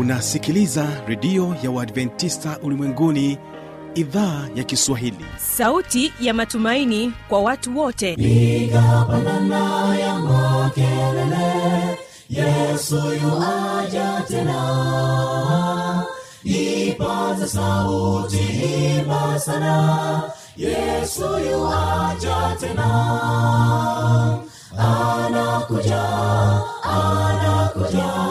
unasikiliza redio ya uadventista ulimwenguni idhaa ya kiswahili. Sauti ya matumaini kwa watu wote. Nigapandana ya makelele yesu yuaja tena. Ipata sauti himba sana yesu yuaja tena. Anakuja anakuja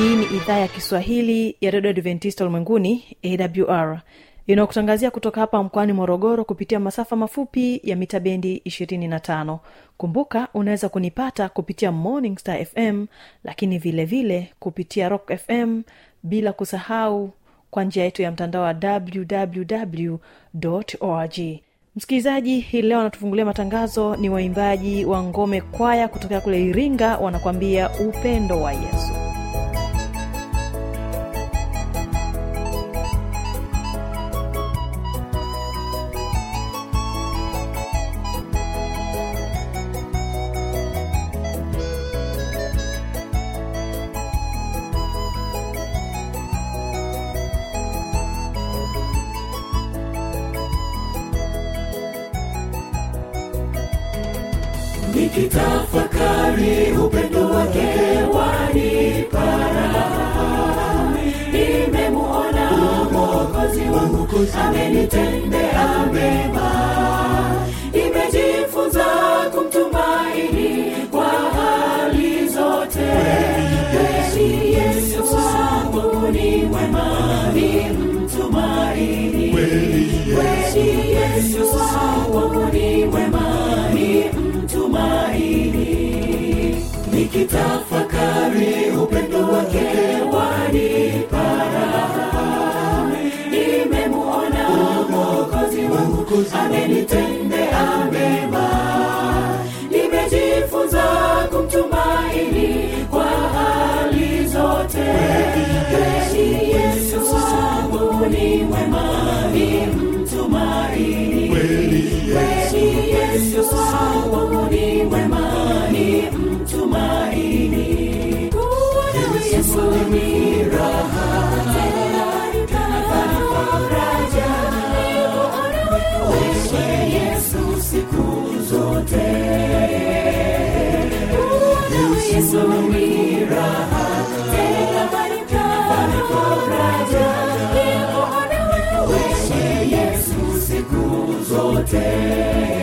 hii ni idhaa ya kiswahili ya redio adventista ulimwenguni awr inayokutangazia kutoka hapa mkoani morogoro kupitia masafa mafupi ya mita bendi 25 kumbuka unaweza kunipata kupitia morning star fm lakini vile vile kupitia rock fm bila kusahau kwa njia yetu ya mtandao wa www org. Msikilizaji hii leo anatufungulia matangazo ni waimbaji wa ngome kwaya kutokea kule iringa wanakuambia upendo wa yesu nikitafakari upendo wake wanipara nimemuona mwokozi wangu amenitendea mema. Nimejifunza kumtumaini kwa hali zote. Kweli yesu wangu ni mwema ni mtumaini. Kweli yesu. Wangu ni mwema ni mtumaini nikitafakari upendo wake wanipara nimemuona mwokozi wangu amenitendea mema nimejifunza kumtumaini kwa hali zote. Kweli yesu wangu ni mwema zote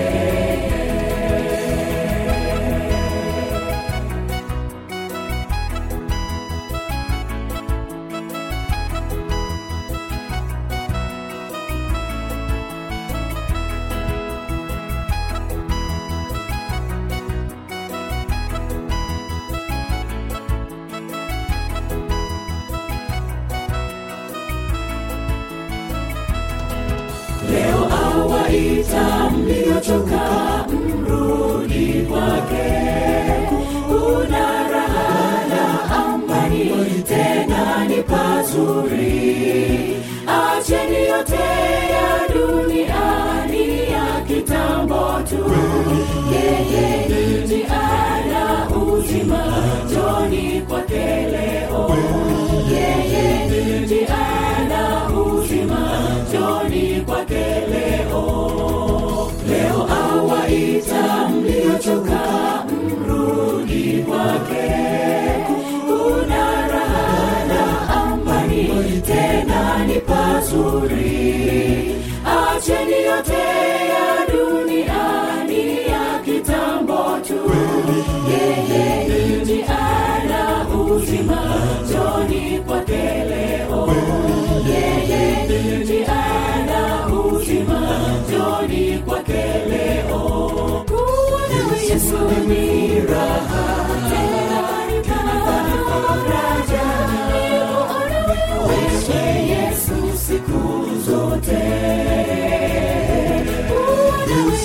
ni pazuri acheni yote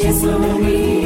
Yes,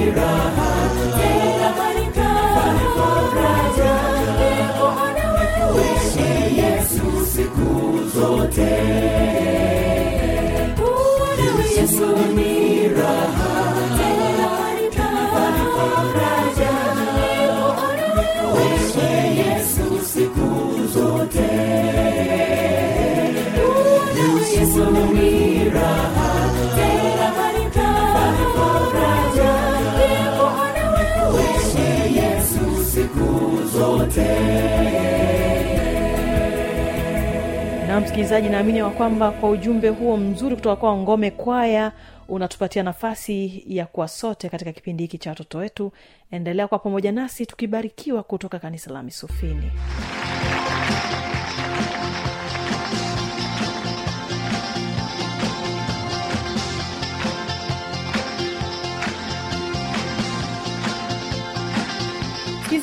msikilizaji naamini ya kwamba kwa ujumbe huo mzuri kutoka kwa ngome kwaya unatupatia nafasi ya kuwa sote katika kipindi hiki cha watoto wetu. Endelea kwa pamoja nasi tukibarikiwa kutoka kanisa la misufini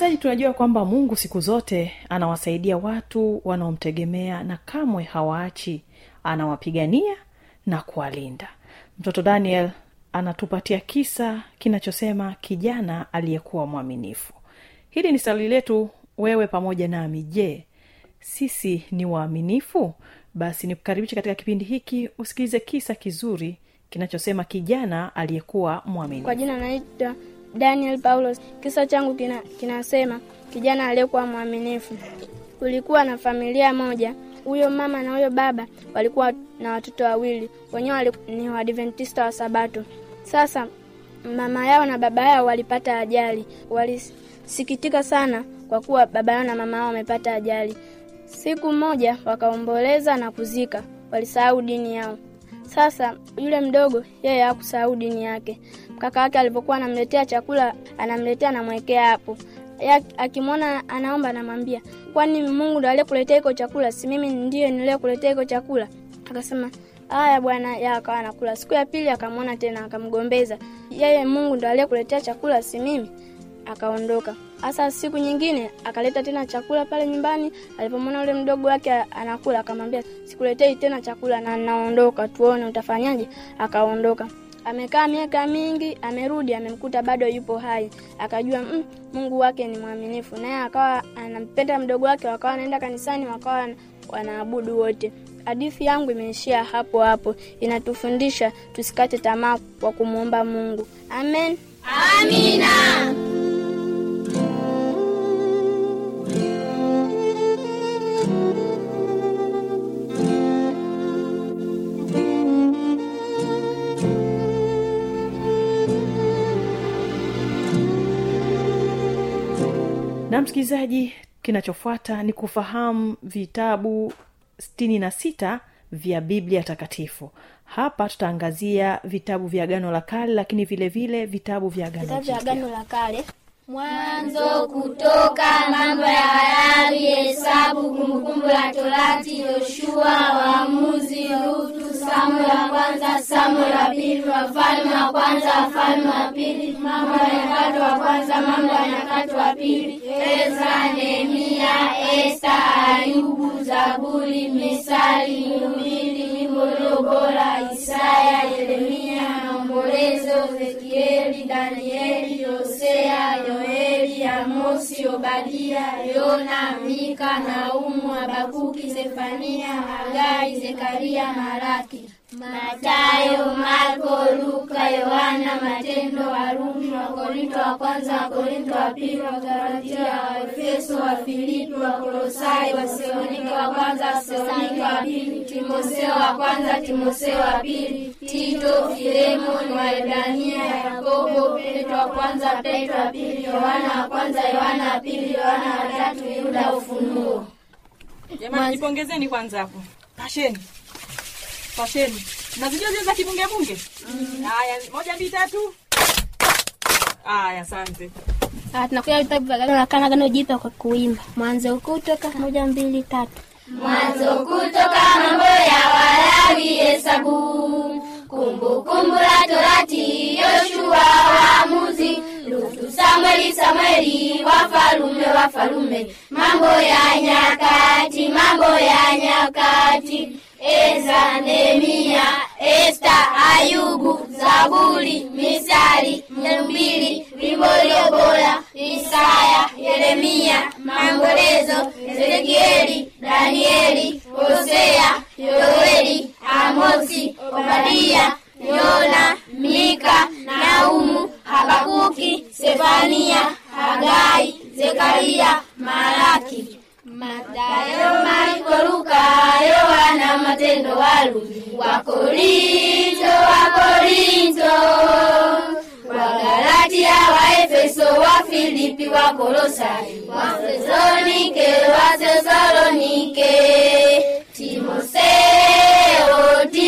msikilizaji tunajua kwamba mungu siku zote anawasaidia watu wanaomtegemea na kamwe hawaachi. Anawapigania na kuwalinda. Mtoto daniel anatupatia kisa kinachosema kijana aliyekuwa mwaminifu. Hili ni swali letu wewe pamoja nami. Je sisi ni waaminifu? Basi nikukaribisha katika kipindi hiki usikilize kisa kizuri kinachosema kijana aliyekuwa mwaminifu. Kwa jina naitwa Daniel Paulos. Kisa changu kina, kinasema kijana aliyekuwa mwaminifu. Kulikuwa na familia moja, huyo mama na huyo baba walikuwa na watoto wawili, wenyewe ni Waadventista wa Sabato. Sasa mama yao na baba yao walipata ajali, walisikitika sana kwa kuwa baba yao na mama yao wamepata ajali. Siku moja wakaomboleza na kuzika, walisahau dini yao. Sasa yule mdogo yeye hakusahau dini yake. Kaka yake alivyokuwa anamletea chakula, anamletea anamwekea hapo. Akimwona anaomba, anamwambia kwani Mungu ndo aliyekuletea iko chakula, si mimi ndiye niliyekuletea iko chakula? Akasema haya bwana, ya akawa anakula. Siku ya pili akamwona tena, akamgombeza yeye, Mungu ndo aliyekuletea chakula, si mimi akaondoka. Hasa siku nyingine akaleta tena chakula pale nyumbani. Alipomwona yule mdogo wake anakula, akamwambia sikuletei tena chakula na naondoka, tuone utafanyaje. Akaondoka. Amekaa miaka mingi, amerudi, amemkuta bado yupo hai. Akajua mm, Mungu wake ni mwaminifu, naye akawa anampenda mdogo wake, wakawa wanaenda kanisani, wakawa wanaabudu wote. Hadithi yangu imeishia hapo hapo, inatufundisha tusikate tamaa kwa kumwomba Mungu. Amen. Na msikilizaji kinachofuata ni kufahamu vitabu sitini na sita vya biblia takatifu hapa tutaangazia vitabu vya agano la kale lakini vile vile vitabu vya agano Vitabu vya Agano la Kale. Mwanzo, Kutoka, Mambo ya Walawi, Hesabu, Kumbukumbu la Torati, Yoshua, Waamuzi, Rutu, Samueli wa kwanza, Samueli wa pili, Wafalme wa kwanza, Wafalme wa pili, Mambo ya Nyakati wa kwanza, Mambo ya Nyakati wa pili, Ezra, Nehemia, Esta, Ayubu, Zaburi, Misali, Mhubiri, Nyimbo iliyo bora, Isaya, Yeremia, Maombolezo, Ezekieli, Danieli, Hosea, Yoeli, Amosi, Obadia, Yona, Mika, Naumu, Habakuki, Sefania, Hagai, Zekaria, Malaki. Matayo, Marko, Luka, Yohana, Matendo, Warumi, Wakorinto wa kwanza, Wakorinto wa pili, Wagalatia, Waefeso, Wafilipi, Wakolosai, Wathesalonike wa kwanza, Wathesalonike wa pili, Timotheo wa kwanza, Timotheo wa pili, Tito, Filemoni, Waebrania, Yakobo, Petro wa kwanza, Petro wa pili, Yohana wa kwanza, Yohana wa pili, Yohana wa tatu, Yuda, Ufunuo. jamani jipongezeni kwanza hapo pasheni pasheni nazijua zile za kibungebunge haya moja mbili tatu. Haya asante. Ah, tunakuja vitabu vya Agano la Kale Agano Jipya kwa kuimba. Mwanzo Kutoka moja mbili tatu. Mwanzo kutoka mambo ya Walawi, Hesabu, Kumbukumbu la Torati, Yoshua, Waamuzi, Ruthu, Samweli, Samweli, Wafalume, Wafalume, Mambo ya Nyakati, Mambo ya Nyakati, Ezra, Nehemia, Esta, Ayubu, Zaburi, Misali, Mhubiri, Wimbo ulio bora, Isaya, Yeremia, Maombolezo, Ezekieli, Danieli, Hosea, Yoeli, Amosi, Obadia, Yona, Mika, Naumu, Habakuki, Sefania, Hagai, Zekaria, Malaki. Mathayo, Marko, Luka, Yohana, Matendo, Warumi, Wakorinto, Wakorinto, Wagalatia, Waefeso, Wafilipi, Wakolosai, Wathesalonike, Wathesalonike, Timotheo, Timotheo,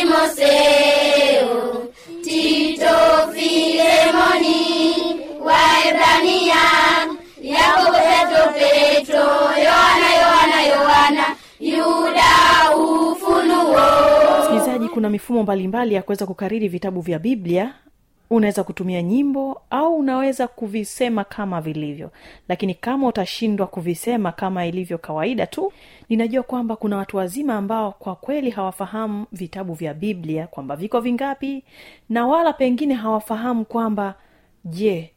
mifumo mbalimbali ya kuweza kukariri vitabu vya biblia unaweza kutumia nyimbo au unaweza kuvisema kama vilivyo. Lakini kama utashindwa kuvisema kama ilivyo kawaida tu ninajua kwamba kuna watu wazima ambao kwa kweli hawafahamu vitabu vya biblia kwamba viko vingapi na wala pengine hawafahamu kwamba je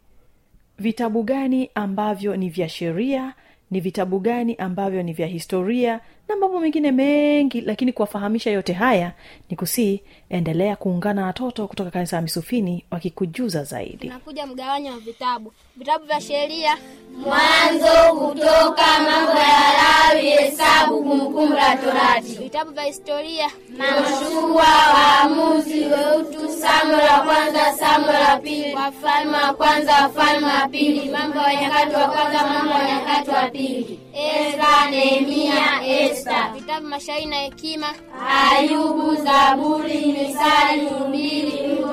vitabu gani ambavyo ni vya sheria ni vitabu gani ambavyo ni vya historia na mambo mengine mengi lakini kuwafahamisha yote haya ni kusii endelea kuungana na watoto kutoka kanisa ya misufini wakikujuza zaidi. Nakuja mgawanyo wa vitabu. Vitabu vya sheria. Mwanzo, Kutoka, Mambo ya Hesabu, Kumbukumbu la Torati, vitabu vya historia. Yoshua, Waamuzi, Weutu, Samueli wa kwanza, Samueli wa pili, Wafalme wa kwanza, Wafalme wa pili, Mambo ya Nyakati wa kwanza, Mambo ya Nyakati wa pili, Ezra, Nehemia, Esta, vitabu mashairi na hekima. Ayubu, Zaburi, Misali, Mhubiri, Wimbo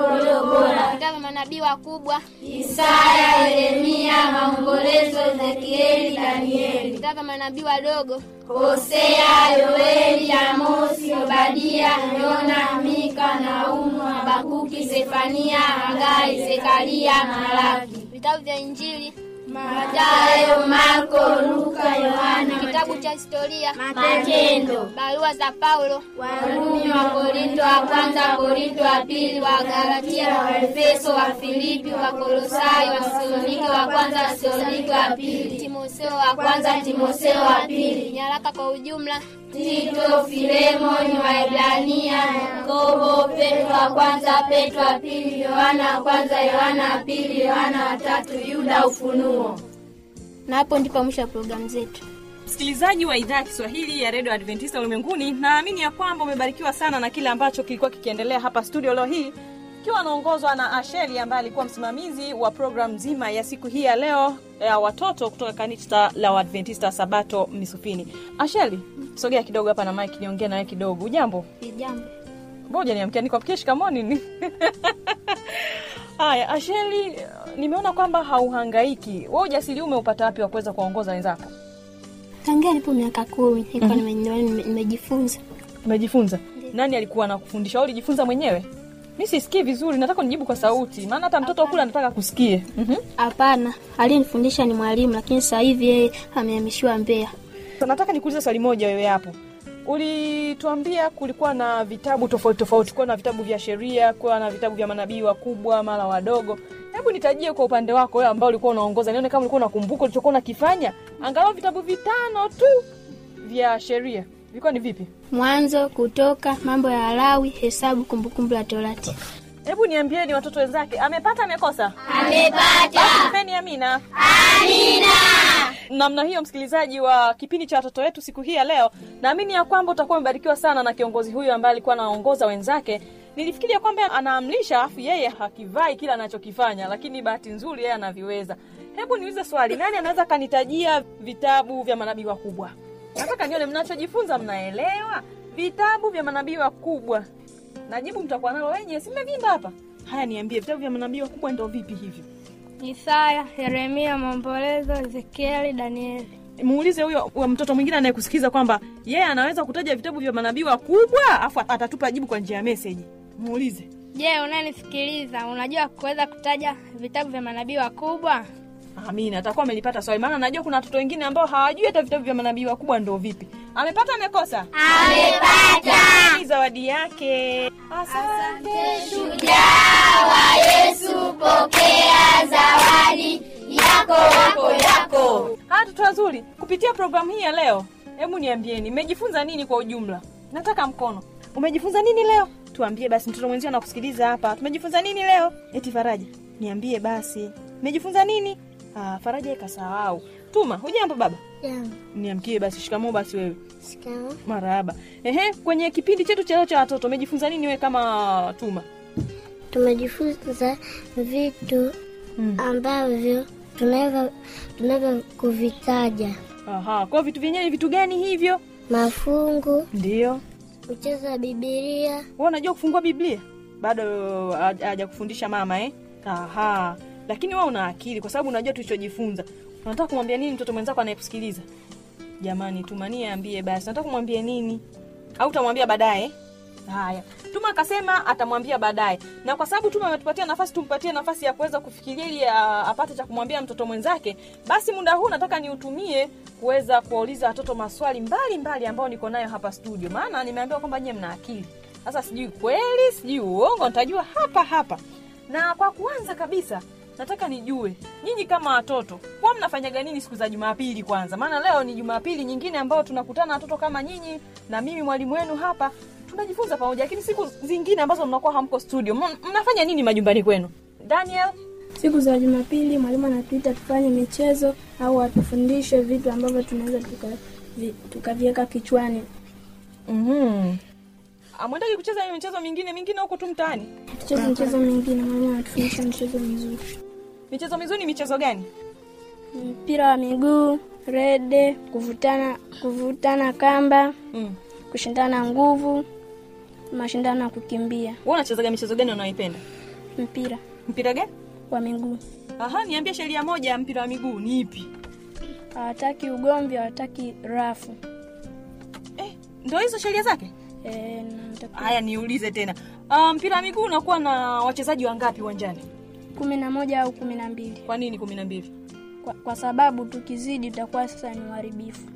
vitabu manabii wakubwa. Isaya, Yeremia, Maombolezo, Ezekieli, Danieli, vitabu manabii wadogo. Hosea, Yoeli, Amosi, Obadia, Yona, Mika, Naumu, Habakuki, Sefania, Hagai, Zekaria, Malaki, vitabu vya injili Matayo, Marko, Luka, Yohana, kitabu cha historia. Matendo, barua za paulo. Warumi, wa Korinto wa kwanza, Korinto wa pili, wa Galatia, wa Efeso, wa Filipi, wa Kolosai, wa Thesalonike wa kwanza, Thesalonike wa pili, timotheo wa kwanza Timotheo wa pili, nyaraka kwa ujumla. Tito, Filemoni, Waebrania, Yakobo, Petro wa kwanza, Petro wa pili, Yohana wa kwanza, Yohana wa pili, Yohana wa tatu, Yuda, Ufunuo. Na hapo ndipo mwisho wa programu zetu. Msikilizaji wa idhaa ya kiswahili ya redio adventista ulimwenguni naamini ya kwamba umebarikiwa sana na kile ambacho kilikuwa kikiendelea hapa studio leo hii ikiwa anaongozwa na asheli ambaye alikuwa msimamizi wa programu nzima ya siku hii ya leo ya watoto kutoka kanisa la uadventista sabato misufini. Asheli sogea kidogo hapa na mike niongee nawe kidogo. Ujambo? Jambo Mboja niamkia nikuamkie shikamoni ni haya asheli nimeona kwamba hauhangaiki. We ujasiri umeupata wapi wa kuweza kuwaongoza wenzako? Tangia nipo miaka kumi nilikuwa nime- nimejifunza. Umejifunza? Nani alikuwa anakufundisha? Ulijifunza mwenyewe? Mi sisikii vizuri nataka nijibu kwa sauti. Maana hata mtoto kule anataka kusikie. Mm-hmm. hapana aliyenifundisha ni mwalimu lakini sasa hivi yeye amehamishiwa mbea nataka nikuulize swali moja wewe hapo ulituambia kulikuwa na vitabu tofauti tofauti kuwa na vitabu vya sheria kuwa na vitabu vya manabii wakubwa mara wadogo. Hebu nitajie kwa upande wako wewe ambao ulikuwa unaongoza nione kama ulikuwa unakumbuka ulichokuwa unakifanya. Angalau vitabu vitano tu vya sheria. Vilikuwa ni vipi? Mwanzo kutoka mambo ya lawi hesabu kumbukumbu la torati hebu niambieni watoto wenzake. Amepata amekosa? Amepata. Basi Amina. amina. Namna hiyo msikilizaji wa kipindi cha watoto wetu siku hii ya leo naamini ya kwamba utakuwa umebarikiwa sana na kiongozi huyu ambaye alikuwa anaongoza wenzake. Nilifikiria kwamba anaamlisha afu yeye hakivai kila anachokifanya lakini bahati nzuri yeye anaviweza. Hebu niulize swali nani anaweza kanitajia vitabu vya manabii wakubwa? Nataka nione mnachojifunza mnaelewa? Vitabu vya manabii wakubwa najibu mtakuwa nalo wenyewe simevimba hapa? Haya niambie vitabu vya manabii wakubwa ndo vipi hivyo isaya yeremia maombolezo ezekieli danieli. Muulize huyo mtoto mwingine anayekusikiza kwamba yeye anaweza kutaja vitabu vya manabii wakubwa afu atatupa jibu kwa njia ya meseji. Muulize. Je unayenisikiliza unajua kuweza kutaja vitabu vya manabii wakubwa amina atakuwa amelipata swali. Maana najua kuna watoto wengine ambao hawajui hata vitabu vya manabii wakubwa ndo vipi. Amepata amekosa? Amepata. Zawadi yake. Asante. Shujaa wa yesu pokea zawadi yako yako yako. Haya watoto wazuri kupitia programu hii ya leo hebu niambieni mmejifunza nini kwa ujumla? Nataka mkono. Umejifunza nini leo? Tuambie basi mtoto mwenzio anakusikiliza hapa. Tumejifunza nini leo? Eti faraja niambie basi. Mmejifunza nini ah, faraja ikasahau. Tuma hujambo baba? Niamkie basi shikamoo basi wewe. Marahaba. Ehe kwenye kipindi chetu cha leo cha watoto umejifunza nini wewe kama tuma? Tumejifunza vitu ambavyo tunaweza tunaweza kuvitaja. Aha kwa vitu vyenyewe ni vitu gani hivyo? Mafungu. Ndio. Kucheza bibilia wewe unajua kufungua biblia? Bado haj- hajakufundisha mama eh? aha lakini wewe una akili kwa sababu unajua tulichojifunza. Unataka kumwambia nini mtoto mwenzako anayekusikiliza jamani tumanie ambie basi. Nataka kumwambia nini? Au utamwambia baadaye? Haya. Tuma akasema atamwambia baadaye. Na kwa sababu tuma ametupatia nafasi tumpatie nafasi ya kuweza kufikiria ili apate cha kumwambia mtoto mwenzake basi muda huu nataka niutumie kuweza kuwauliza watoto maswali mbalimbali mbali ambayo niko nayo hapa studio. Maana nimeambiwa kwamba nyie mna akili. Sasa sijui kweli sijui uongo nitajua hapa hapa. Na kwa kuanza kabisa nataka nijue nyinyi kama watoto kwa mnafanyaga nini siku za jumapili kwanza? Maana leo ni jumapili nyingine ambayo tunakutana watoto kama nyinyi na mimi mwalimu wenu hapa. Tunajifunza pamoja lakini siku zingine ambazo mnakuwa hamko studio m- mnafanya nini majumbani kwenu? Daniel? Siku za Jumapili mwalimu anatuita tufanye michezo au atufundishe vitu ambavyo tunaweza tuka- vi- tukaviweka kichwani. mm-hmm. amwendaki kucheza michezo mingine mingine huko tu mtaani? Tucheze michezo mingine, mwalimu anatufundisha michezo mizuri, michezo mizuri ni michezo gani? Mpira wa miguu, rede, kuvutana kuvutana kamba, mm. kushindana nguvu, mashindano ya kukimbia, wewe unachezaga michezo gani unaoipenda mpira. Mpira gani? Wa miguu. aha niambie sheria moja ya mpira wa miguu ni ipi? Hawataki ugomvi, hawataki rafu. eh, ndo hizo sheria zake? E, na haya niulize tena. Uh, mpira wa miguu unakuwa na wachezaji wangapi uwanjani kumi na moja au kumi na mbili. Kwa nini kumi na mbili? Kwa, kwa sababu tukizidi tutakuwa sasa ni uharibifu.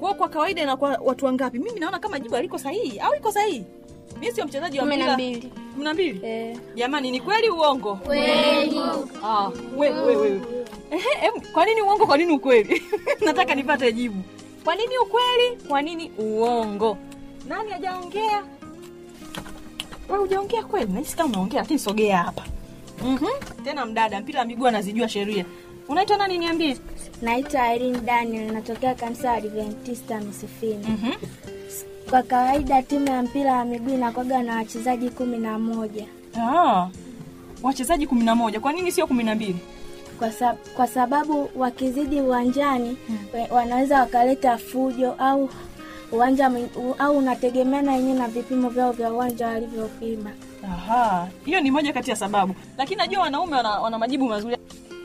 Kwa kwa kawaida inakuwa watu wangapi? Mimi naona kama jibu aliko sahihi. Au iko sahihi? Mimi sio mchezaji wa kumi na mpira mbili. Kumi na mbili? E, jamani ni kweli uongo? Kweli. Ah, we, we, we. Ehe, em, kwa nini uongo kwa nini ukweli? Nataka nipate jibu. Kwa nini ukweli kwa nini uongo? Nani hajaongea? Wewe hujaongea kweli? Nahisi kama unaongea lakini sogea hapa mm-hmm. tena mdada mpira wa miguu anazijua sheria unaitwa nani niambie naitwa Irene Daniel, natokea kanisa la Adventista Msifini. mm-hmm. Kwa kawaida timu ya mpira wa miguu inakuwaga na wachezaji kumi na moja ah, wachezaji kumi na moja kwa nini sio kumi na mbili kwa, sab kwa sababu wakizidi uwanjani hmm. wanaweza wakaleta fujo au uwanja au unategemeana yenyewe na vipimo vyao vya uwanja walivyopima. Aha, hiyo ni moja kati ya sababu, lakini najua wanaume wana, wana majibu mazuri.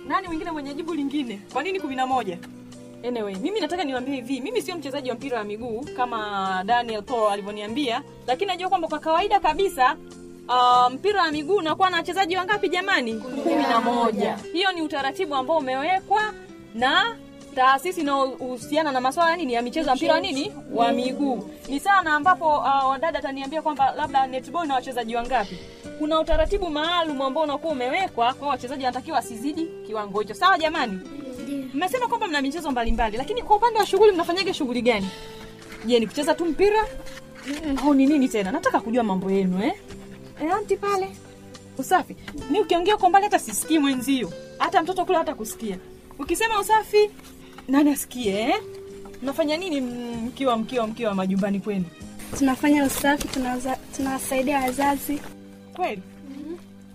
Nani mwingine mwenye jibu lingine? Kwa nini kumi na moja? Anyway, mimi nataka niwaambie hivi, mimi sio mchezaji wa mpira wa miguu kama Daniel Paul alivyoniambia, lakini najua kwamba kwa kawaida kabisa uh, mpira wa miguu unakuwa na wachezaji wangapi jamani? kumi na moja. Hiyo ni utaratibu ambao umewekwa na taasisi inayohusiana na masuala ya nini ya michezo ya mpira wa nini wa miguu. Ni sana ambapo uh, wadada ataniambia kwamba labda netball na wachezaji wangapi. Kuna utaratibu maalum ambao unakuwa umewekwa kwa wachezaji wanatakiwa wasizidi kiwango hicho. Sawa jamani? Mmesema kwamba mna michezo mbalimbali, lakini kwa upande wa shughuli mnafanyaga shughuli gani? Je, ni kucheza tu mpira au ni nini tena? Nataka kujua mambo yenu eh. Eh, anti pale usafi. Mi ukiongea kwa mbali hata sisikii mwenzio, hata mtoto kule hata kusikia. Ukisema usafi, nani asikie eh? Mnafanya nini mkiwa mkiwa mkiwa majumbani kwenu? Tunafanya usafi, tunawasaidia wazazi. Kweli?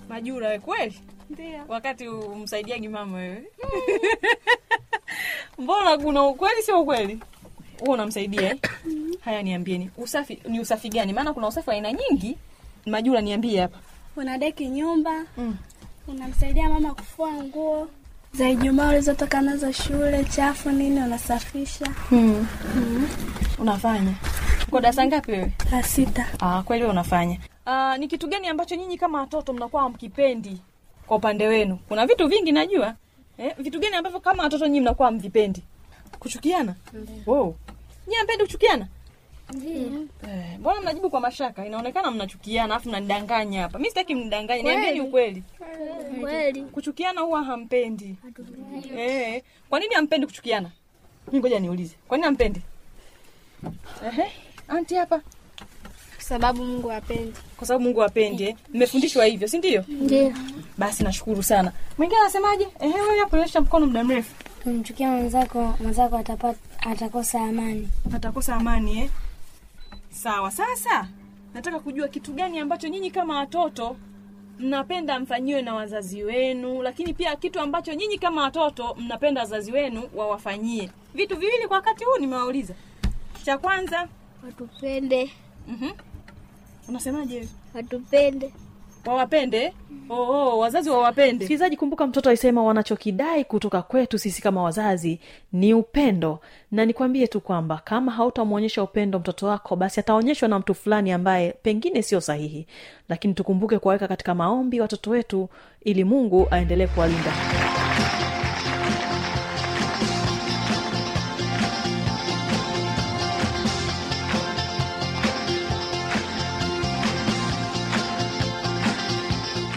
Majura we kweli? Ndio. Wakati umsaidiagi mama wewe. Mbona kuna ukweli sio ukweli? Wewe unamsaidia eh? Haya niambieni. Usafi ni usafi gani? Maana kuna usafi wa aina nyingi. Majura niambie hapa. Unadeki nyumba, Mm. unamsaidia mama kufua nguo za Ijumaa ulizotoka nazo shule, chafu nini, unasafisha. Mm. Unafanya. Uko darasa ngapi wewe? La sita, Ah, kweli wewe unafanya. Ah, ni kitu gani ambacho nyinyi kama watoto mnakuwa hamkipendi kwa upande wenu? Kuna vitu vingi najua. eh, vitu gani ambavyo kama watoto nyinyi mnakuwa mvipendi kuchukiana wow. nyinyi ampendi kuchukiana mbona mnajibu kwa mashaka? Inaonekana mnachukiana afu mnanidanganya hapa. Mi sitaki mnidanganye niambieni ukweli. Kweli. Kuchukiana huwa hampendi. Eh, kwa nini hampendi kuchukiana? Mi ngoja niulize. Kwa nini hampendi? Ehe, anti hapa. Sababu mungu apendi kwa sababu mungu apendi eh. mmefundishwa hivyo si ndio? Ndio. Basi nashukuru sana. Mwingine anasemaje? Ehe wewe hapo nyosha mkono muda mrefu. Kumchukia mwenzako mwenzako atakosa amani. Atakosa amani eh? Sawa sasa nataka kujua kitu gani ambacho nyinyi kama watoto mnapenda mfanyiwe na wazazi wenu lakini pia kitu ambacho nyinyi kama watoto mnapenda wazazi wenu wawafanyie. Vitu viwili kwa wakati huu nimewauliza. Cha kwanza watupende. Mhm. unasemaje watupende wawapende? Oh, oh, wazazi wawapende. Msikilizaji kumbuka mtoto alisema wanachokidai kutoka kwetu sisi kama wazazi ni upendo. Na nikwambie tu kwamba kama hautamwonyesha upendo mtoto wako basi ataonyeshwa na mtu fulani ambaye pengine sio sahihi. Lakini tukumbuke kuwaweka katika maombi watoto wetu ili mungu aendelee kuwalinda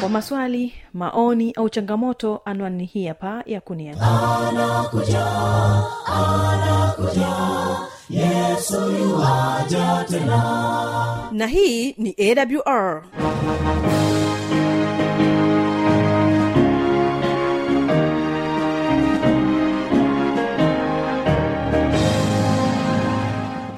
kwa maswali maoni au changamoto anwani hii hapa ya kuniana na hii ni awr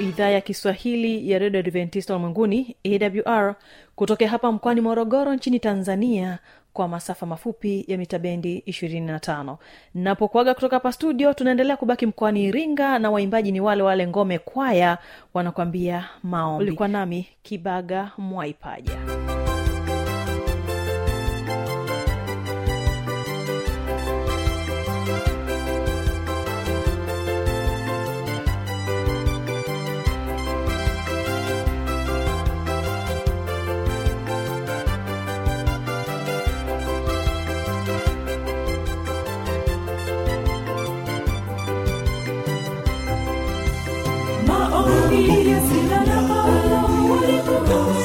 idhaa ya kiswahili ya redio adventista ulimwenguni awr kutokea hapa mkoani morogoro nchini tanzania kwa masafa mafupi ya mita bendi 25 napokuaga kutoka hapa studio tunaendelea kubaki mkoani iringa na waimbaji ni wale wale ngome kwaya wanakwambia maombi. Ulikuwa nami kibaga mwaipaja oh.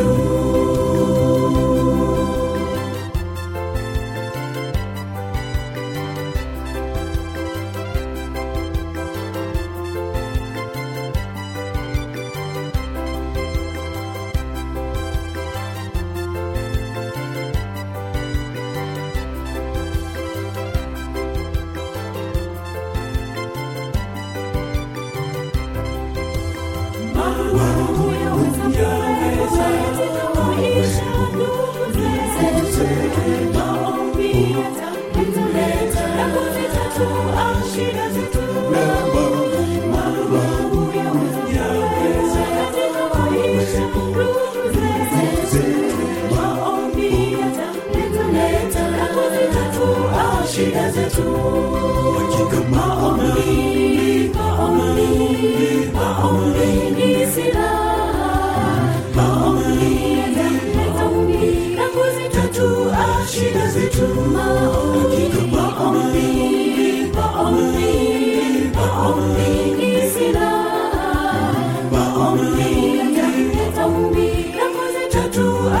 You. Zetu shida zetu hakika maombi maombi maombi ni silaha maombi yataleta umbi na kuzitatua shida zetu hakika maombi maombi maombi ni silaha maombi yataleta umbi na kuzitatua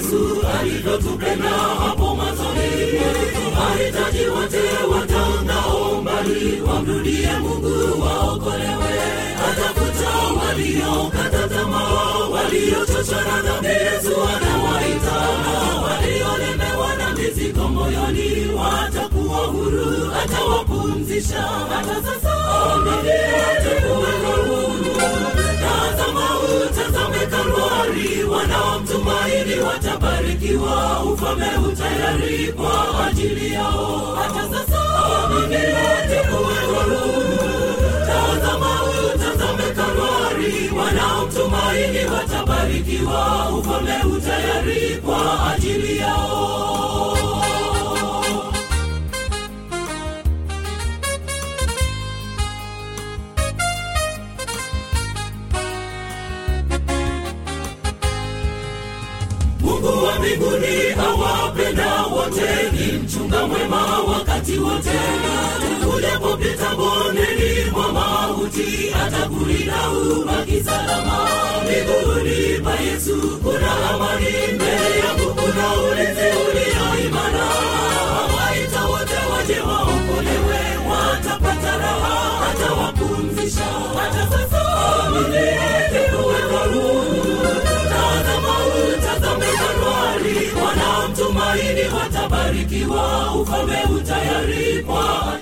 yesu alivyotupenda hapo mwanzoni mahitaji wote watangao mbali wamrudie mungu waokolewe. atafuta waliokata tamaa waliochochana dhambi yesu anawaita waliolemewa na mizigo moyoni watakuwa huru atawapumzisha. Hata sasa tazama utazame wanaomtumaini watabarikiwa ufalme utayari kwa ajili yao. Hata sasa aminiatekuweka huru wanaomtumaini watabarikiwa ufalme utayari kwa ajili yao. Mungu wa mbinguni awapenda wote ni mchunga mwema wakati wote. Mauti atakulinda ubaki salama miguuni pa yesu kuna amani mbele yangu kuna ulinzi ulio imara. Waita wote waje waokolewe watapata raha atawapumzisha hata sasa wanamtumaini watabarikiwa ufalme utayari kwa